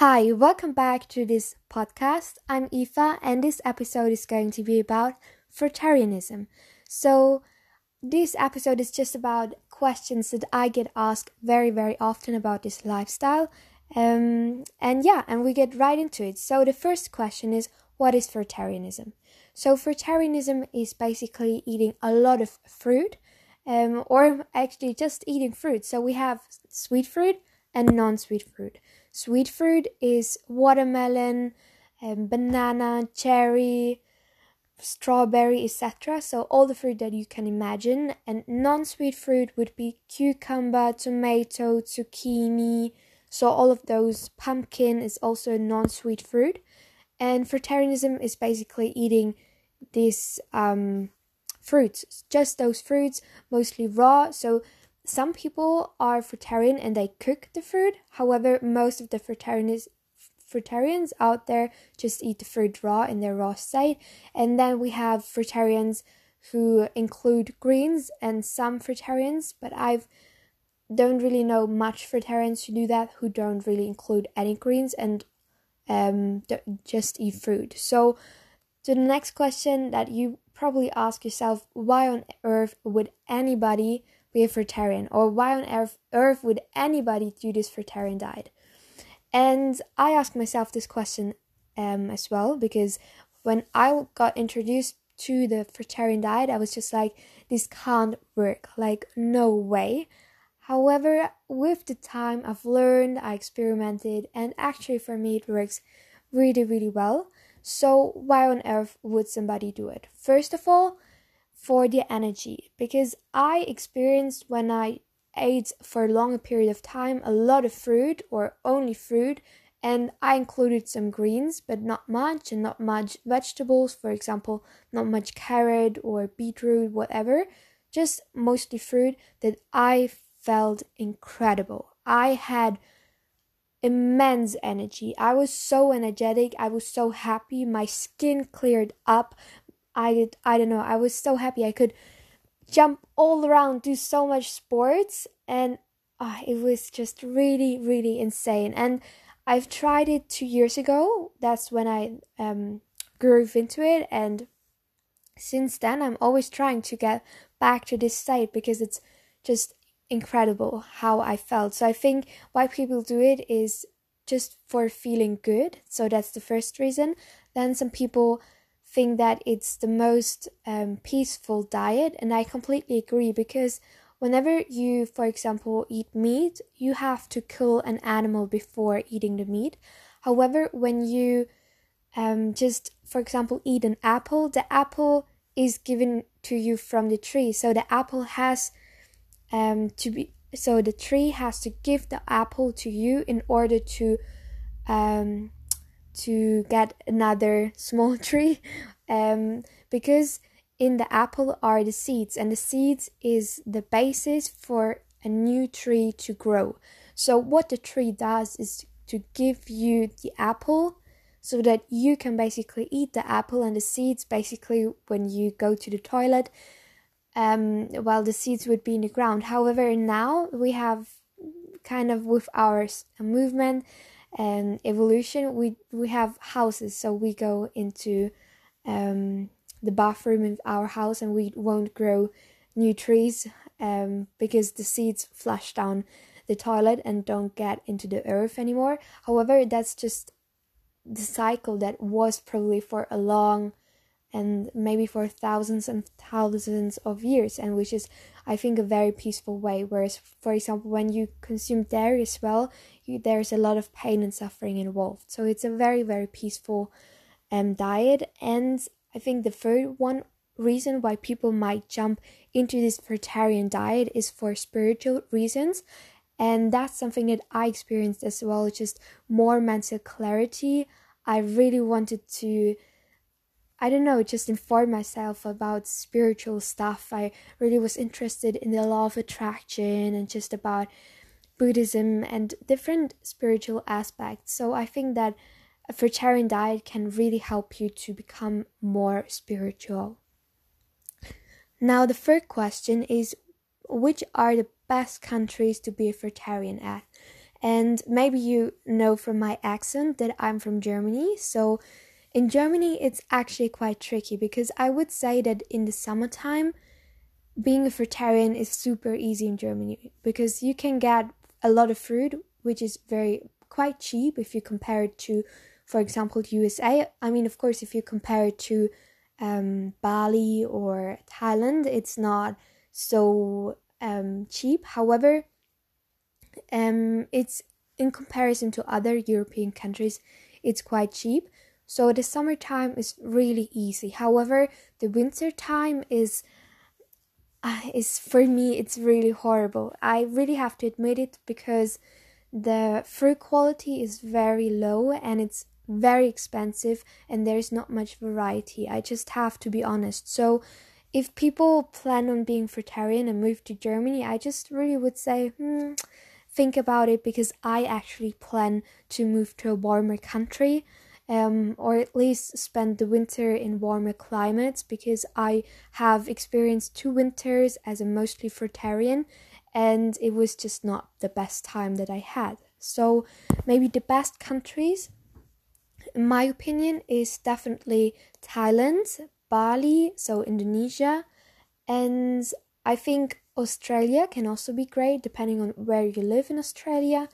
Hi, welcome back to this podcast. I'm Aoife, and this episode is going to be about fruitarianism. So, this episode is just about questions that I get asked very, very often about this lifestyle. Um, and yeah, and we get right into it. So, the first question is what is fruitarianism? So, fruitarianism is basically eating a lot of fruit, um, or actually just eating fruit. So, we have sweet fruit and non sweet fruit. Sweet fruit is watermelon, um, banana, cherry, strawberry, etc. So all the fruit that you can imagine. And non-sweet fruit would be cucumber, tomato, zucchini. So all of those. Pumpkin is also non-sweet fruit. And fruitarianism is basically eating these um, fruits, just those fruits, mostly raw. So some people are fruitarian and they cook the fruit. However, most of the fruitarians fruitarians out there just eat the fruit raw in their raw state. And then we have fruitarians who include greens and some fruitarians, but I've don't really know much fruitarians who do that who don't really include any greens and um just eat fruit. So the next question that you probably ask yourself why on earth would anybody be a fruitarian or why on earth, would anybody do this fruitarian diet? And i asked myself this question um, as well because when i got introduced to the fruitarian diet i was just like this can't work like no way. However with the time i've learned i experimented and actually for me it works really really well. So why on earth would somebody do it? First of all for the energy. Because I experienced when I ate for a longer period of time a lot of fruit or only fruit and I included some greens but not much and not much vegetables for example not much carrot or beetroot whatever just mostly fruit that I felt incredible. I had immense energy. I was so energetic. I was so happy. My skin cleared up I I don't know I was so happy I could jump all around do so much sports and uh, it was just really really insane. And I've tried it two years ago that's when I um grew into it and since then I'm always trying to get back to this state because it's just incredible how I felt. So I think why people do it is just for feeling good so that's the first reason. Then some people think that it's the most um, peaceful diet, and I completely agree because whenever you, for example, eat meat, you have to kill an animal before eating the meat. However, when you um, just, for example, eat an apple, the apple is given to you from the tree, so the apple has um, to be so the tree has to give the apple to you in order to um, to get another small tree um, because in the apple are the seeds and the seeds is the basis for a new tree to grow. So what the tree does is to give you the apple so that you can basically eat the apple and the seeds basically when you go to the toilet um, while the seeds would be in the ground. However now we have kind of with our movement and evolution we we have houses. So we go into um, the bathroom in our house and we won't grow new trees um, because the seeds flush down the toilet and don't get into the earth anymore. However that's just the cycle that was probably for a long and maybe for thousands and thousands of years and which is i think a very peaceful way. Whereas for example when you consume dairy as well there's a lot of pain and suffering involved. So it's a very very peaceful um, diet. And i think the third one reason why people might jump into this vegetarian diet is for spiritual reasons. And that's something that i experienced as well just more mental clarity. I really wanted to I don't know, just inform myself about spiritual stuff. I really was interested in the law of attraction and just about Buddhism and different spiritual aspects. So I think that a fruitarian diet can really help you to become more spiritual. Now, the third question is which are the best countries to be a fruitarian at? And maybe you know from my accent that I'm from Germany. So in Germany, it's actually quite tricky because I would say that in the summertime, being a fruitarian is super easy in Germany because you can get a lot of fruit, which is very quite cheap if you compare it to, for example, USA. I mean, of course, if you compare it to um, Bali or Thailand, it's not so um, cheap. However, um, it's in comparison to other European countries, it's quite cheap. So the summertime is really easy. However, the winter time is is for me it's really horrible. I really have to admit it because the fruit quality is very low and it's very expensive and there's not much variety. I just have to be honest. So if people plan on being fruitarian and move to Germany, I just really would say, hmm, think about it because I actually plan to move to a warmer country. Um, or at least spend the winter in warmer climates because I have experienced two winters as a mostly fruitarian and it was just not the best time that I had. So, maybe the best countries, in my opinion, is definitely Thailand, Bali, so Indonesia, and I think Australia can also be great depending on where you live in Australia.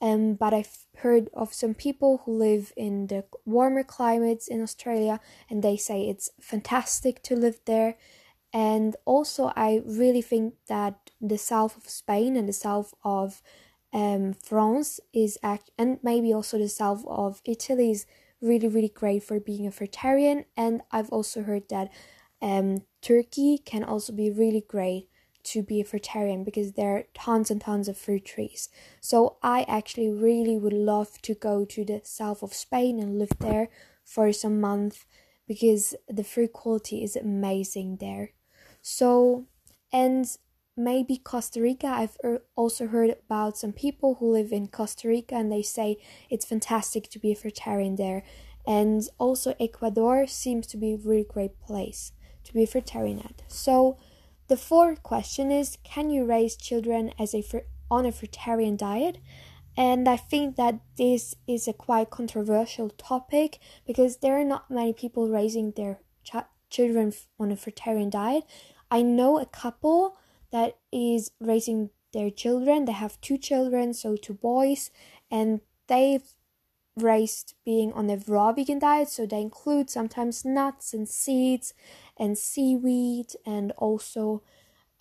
Um, but I've heard of some people who live in the warmer climates in Australia and they say it's fantastic to live there. And also, I really think that the south of Spain and the south of um, France is act and maybe also the south of Italy is really really great for being a vegetarian. And I've also heard that um, Turkey can also be really great to be a fruitarian because there are tons and tons of fruit trees. So I actually really would love to go to the south of Spain and live there for some month because the fruit quality is amazing there. So and maybe Costa Rica. I've er, also heard about some people who live in Costa Rica and they say it's fantastic to be a fruitarian there. And also Ecuador seems to be a really great place to be a fruitarian at. So the fourth question is Can you raise children as a on a fruitarian diet? And I think that this is a quite controversial topic because there are not many people raising their ch- children on a fruitarian diet. I know a couple that is raising their children. They have two children, so two boys, and they've raised being on a raw vegan diet, so they include sometimes nuts and seeds and seaweed and also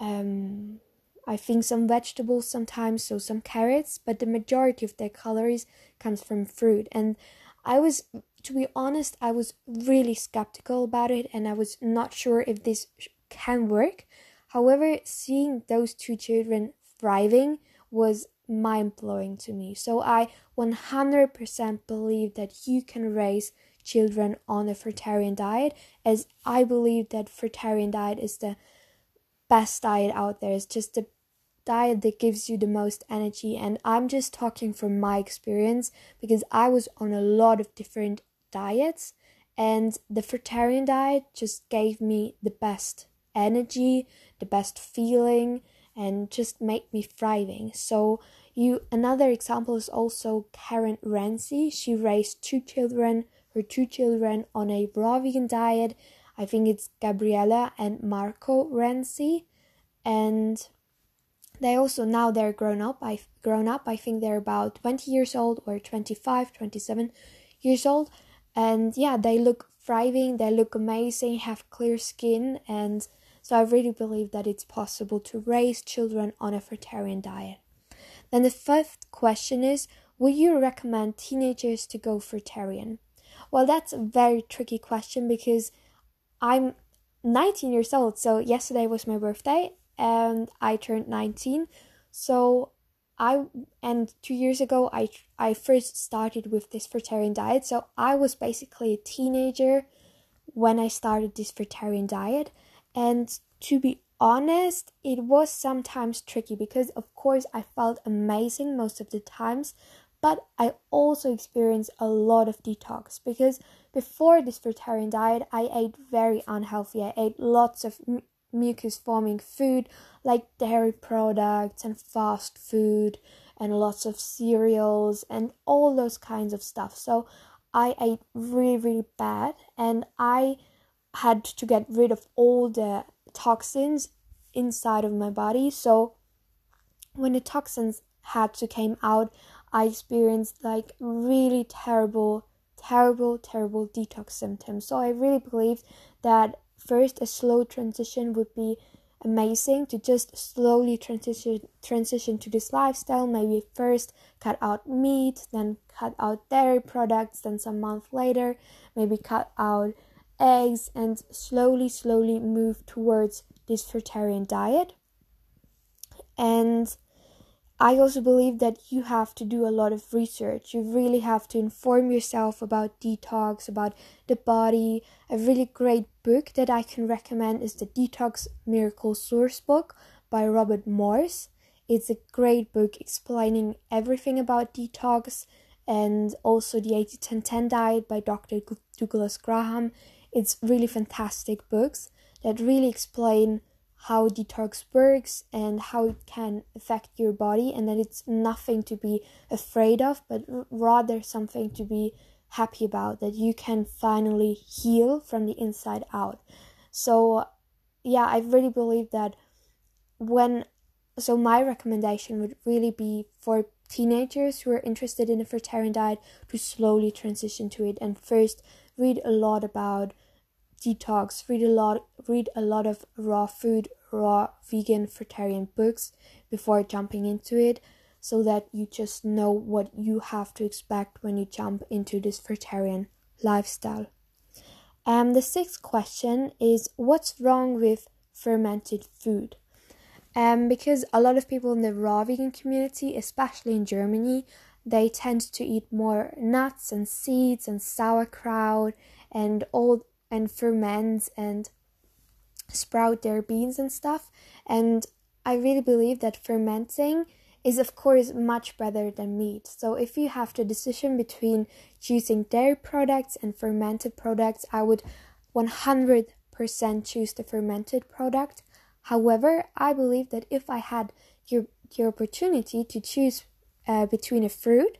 um, I think some vegetables sometimes, so some carrots, but the majority of their calories comes from fruit. And I was, to be honest, I was really skeptical about it, and I was not sure if this can work. However, seeing those two children thriving was mind blowing to me. So I 100% believe that you can raise children on a fruitarian diet as I believe that fruitarian diet is the best diet out there. It's just the diet that gives you the most energy and I'm just talking from my experience because I was on a lot of different diets and the fruitarian diet just gave me the best energy, the best feeling and just made me thriving. So you another example is also Karen Ramsey. She raised two children her two children on a raw vegan diet. I think it's Gabriella and Marco Ramsey, and they also now they're grown up. I've grown up. I think they're about 20 years old or 25, 27 years old, and yeah, they look thriving. They look amazing. Have clear skin, and so I really believe that it's possible to raise children on a fruitarian diet. Then the fifth question is Would you recommend teenagers to go fruitarian? Well, that's a very tricky question because I'm 19 years old. So yesterday was my birthday and I turned 19. So I and 2 years ago I I first started with this fruitarian diet. So I was basically a teenager when I started this fruitarian diet and to be honest, it was sometimes tricky because of course I felt amazing most of the times, but I also experienced a lot of detox because before this vegetarian diet, I ate very unhealthy. I ate lots of m- mucus forming food like dairy products and fast food and lots of cereals and all those kinds of stuff. So I ate really, really bad and I had to get rid of all the toxins inside of my body. So when the toxins had to came out, I experienced like really terrible, terrible, terrible detox symptoms. So I really believe that first a slow transition would be amazing to just slowly transition transition to this lifestyle maybe first cut out meat then cut out dairy products then some month later maybe cut out eggs and slowly slowly move towards this fruitarian diet and I also believe that you have to do a lot of research. You really have to inform yourself about detox, about the body. A really great book that I can recommend is the Detox Miracle Source book by Robert Morse. It's a great book explaining everything about detox and also the 80 10 10 diet by Dr. Douglas Graham. It's really fantastic books that really explain how detox works and how it can affect your body and that it's nothing to be afraid of but rather something to be happy about that you can finally heal from the inside out. So yeah i really believe that when so my recommendation would really be for teenagers who are interested in a fruitarian diet to slowly transition to it and first read a lot about detox, read a lot read a lot of raw food, raw vegan fruitarian books before jumping into it so that you just know what you have to expect when you jump into this fruitarian lifestyle. And the sixth question is what's wrong with fermented food? Um, because a lot of people in the raw vegan community, especially in Germany, they tend to eat more nuts and seeds and sauerkraut and all and ferment and sprout their beans and stuff. And I really believe that fermenting is, of course, much better than meat. So if you have the decision between choosing dairy products and fermented products, I would 100% choose the fermented product. However, I believe that if I had your, your opportunity to choose uh, between a fruit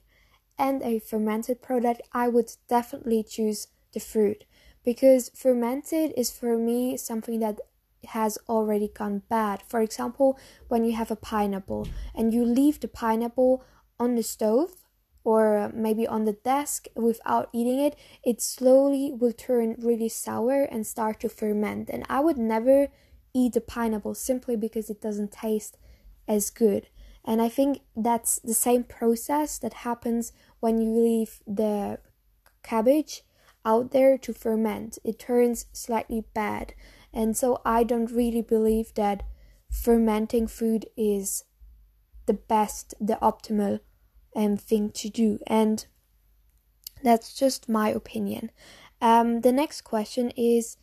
and a fermented product, I would definitely choose the fruit because fermented is for me something that has already gone bad. For example, when you have a pineapple and you leave the pineapple on the stove or maybe on the desk without eating it, it slowly will turn really sour and start to ferment. And I would never eat the pineapple simply because it doesn't taste as good. And I think that's the same process that happens when you leave the cabbage out there to ferment. It turns slightly bad. And so I don't really believe that fermenting food is the best, the optimal um, thing to do. And that's just my opinion. Um, the next question is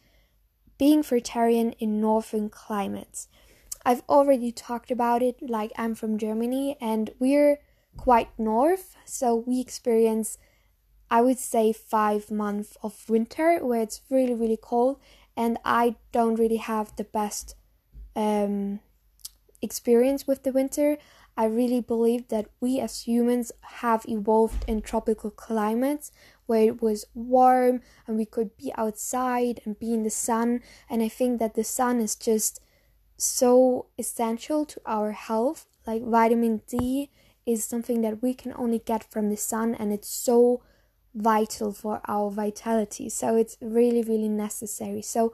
being fruitarian in northern climates. I've already talked about it, like I'm from Germany and we're quite north, so we experience I would say five months of winter where it's really really cold and I don't really have the best um, experience with the winter. I really believe that we as humans have evolved in tropical climates where it was warm and we could be outside and be in the sun. And I think that the sun is just so essential to our health. Like vitamin D is something that we can only get from the sun, and it's so vital for our vitality. So it's really, really necessary. So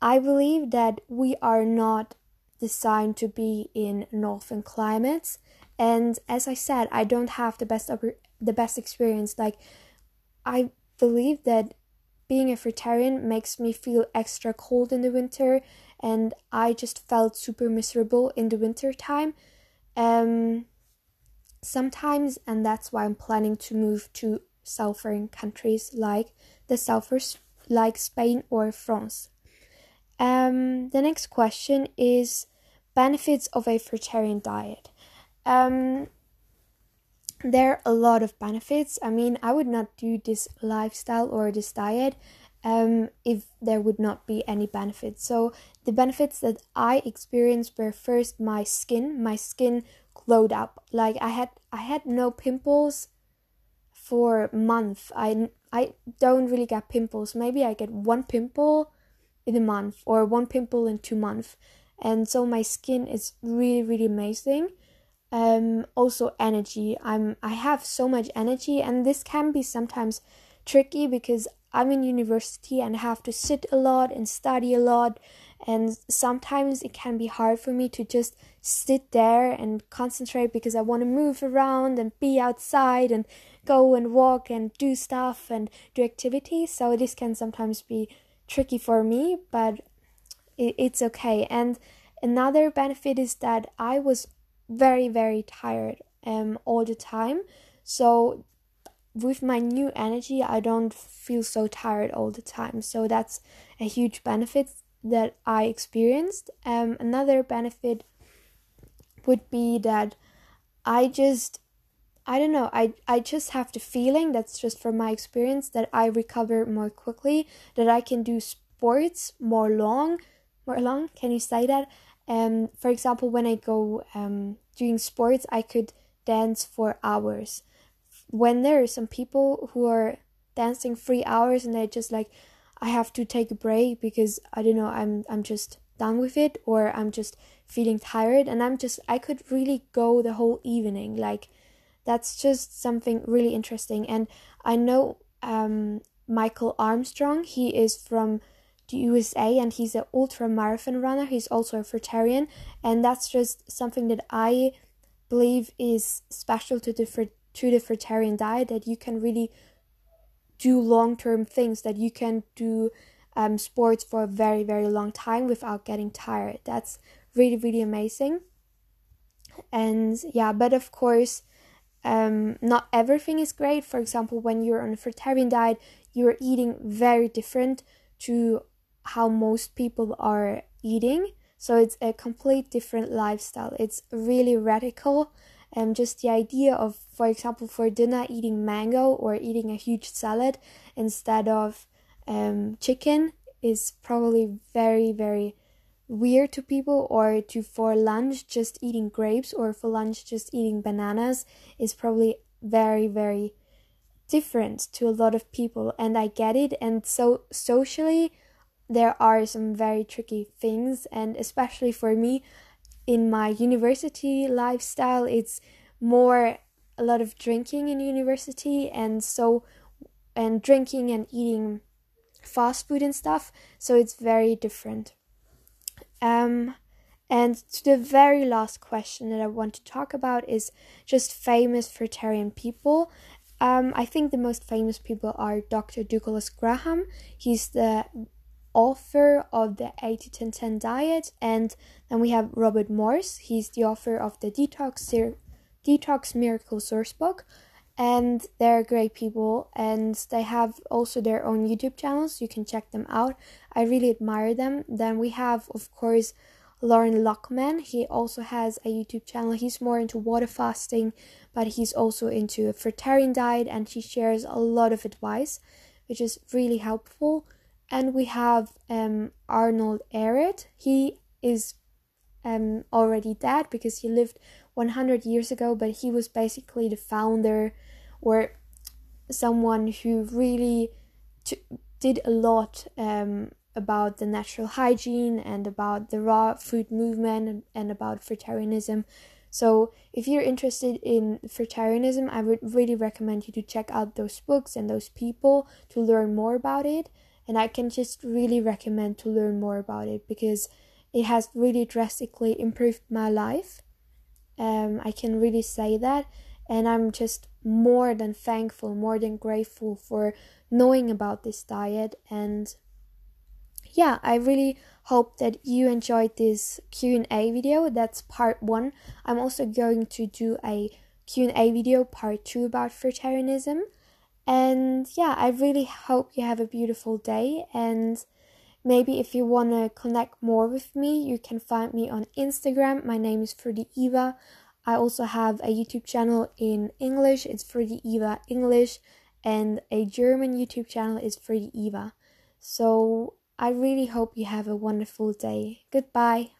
I believe that we are not designed to be in northern climates. And as I said, I don't have the best the best experience. Like I believe that being a fruitarian makes me feel extra cold in the winter and I just felt super miserable in the winter time. Um sometimes and that's why I'm planning to move to southern countries like the southern like Spain or France. Um, the next question is benefits of a fruitarian diet. Um, there are a lot of benefits. I mean, I would not do this lifestyle or this diet um, if there would not be any benefits. So, the benefits that I experienced were first my skin. My skin glowed up. Like I had I had no pimples for month. I I don't really get pimples. Maybe I get one pimple in a month or one pimple in two months. And so my skin is really really amazing. Um also energy. I'm I have so much energy and this can be sometimes tricky because I'm in university and have to sit a lot and study a lot and sometimes it can be hard for me to just sit there and concentrate because I want to move around and be outside and go and walk and do stuff and do activities so this can sometimes be tricky for me but it's okay. And another benefit is that I was very very tired um all the time. So with my new energy I don't feel so tired all the time. So that's a huge benefit that I experienced. Um, another benefit would be that I just I don't know, I I just have the feeling that's just from my experience that I recover more quickly, that I can do sports more long, more long. Can you say that? Um, for example, when I go um doing sports, I could dance for hours. When there are some people who are dancing three hours and they're just like, I have to take a break because I don't know, I'm I'm just done with it or I'm just feeling tired and I'm just I could really go the whole evening. Like that's just something really interesting. And I know um Michael Arnstein, he is from the USA and he's an ultra marathon runner. He's also a fruitarian and that's just something that I believe is special to the to the fruitarian diet that you can really do long term things that you can do um, sports for a very very long time without getting tired. That's really really amazing. And yeah but of course um, not everything is great. For example when you're on a fruitarian diet you're eating very different to how most people are eating. So it's a complete different lifestyle. It's really radical. And just the idea of for example for dinner eating mango or eating a huge salad instead of um, chicken is probably very very weird to people or to for lunch just eating grapes or for lunch just eating bananas is probably very very different to a lot of people and I get it. And so socially there are some very tricky things and especially for me in my university lifestyle it's more a lot of drinking in university and so and drinking and eating fast food and stuff so it's very different um and to the very last question that I want to talk about is just famous fruitarian people. Um, I think the most famous people are Dr. Douglas Graham. He's the author of the 80 10 10 diet and then we have robert morse he's the author of the detox detox miracle source book and they're great people and they have also their own youtube channels you can check them out i really admire them then we have of course Loren Lockman. He also has a YouTube channel. He's more into water fasting, but he's also into a fruitarian diet and he shares a lot of advice, which is really helpful and we have um, Arnold Ehret. He is um, already dead because he lived 100 years ago, but he was basically the founder or someone who really t- did a lot um, about the natural hygiene and about the raw food movement and, and about vegetarianism. So, if you're interested in vegetarianism, I would really recommend you to check out those books and those people to learn more about it and I can just really recommend to learn more about it because it has really drastically improved my life. Um, I can really say that, and I'm just more than thankful, more than grateful for knowing about this diet. And yeah, I really hope that you enjoyed this Q&A video. That's part 1. I'm also going to do a Q&A video part 2 about fruitarianism. And yeah, I really hope you have a beautiful day. And maybe if you want to connect more with me, you can find me on Instagram. My name is Fruity Eva. I also have a YouTube channel in English. It's Fruity Eva English. And a German YouTube channel is Fruity Eva. So I really hope you have a wonderful day. Goodbye.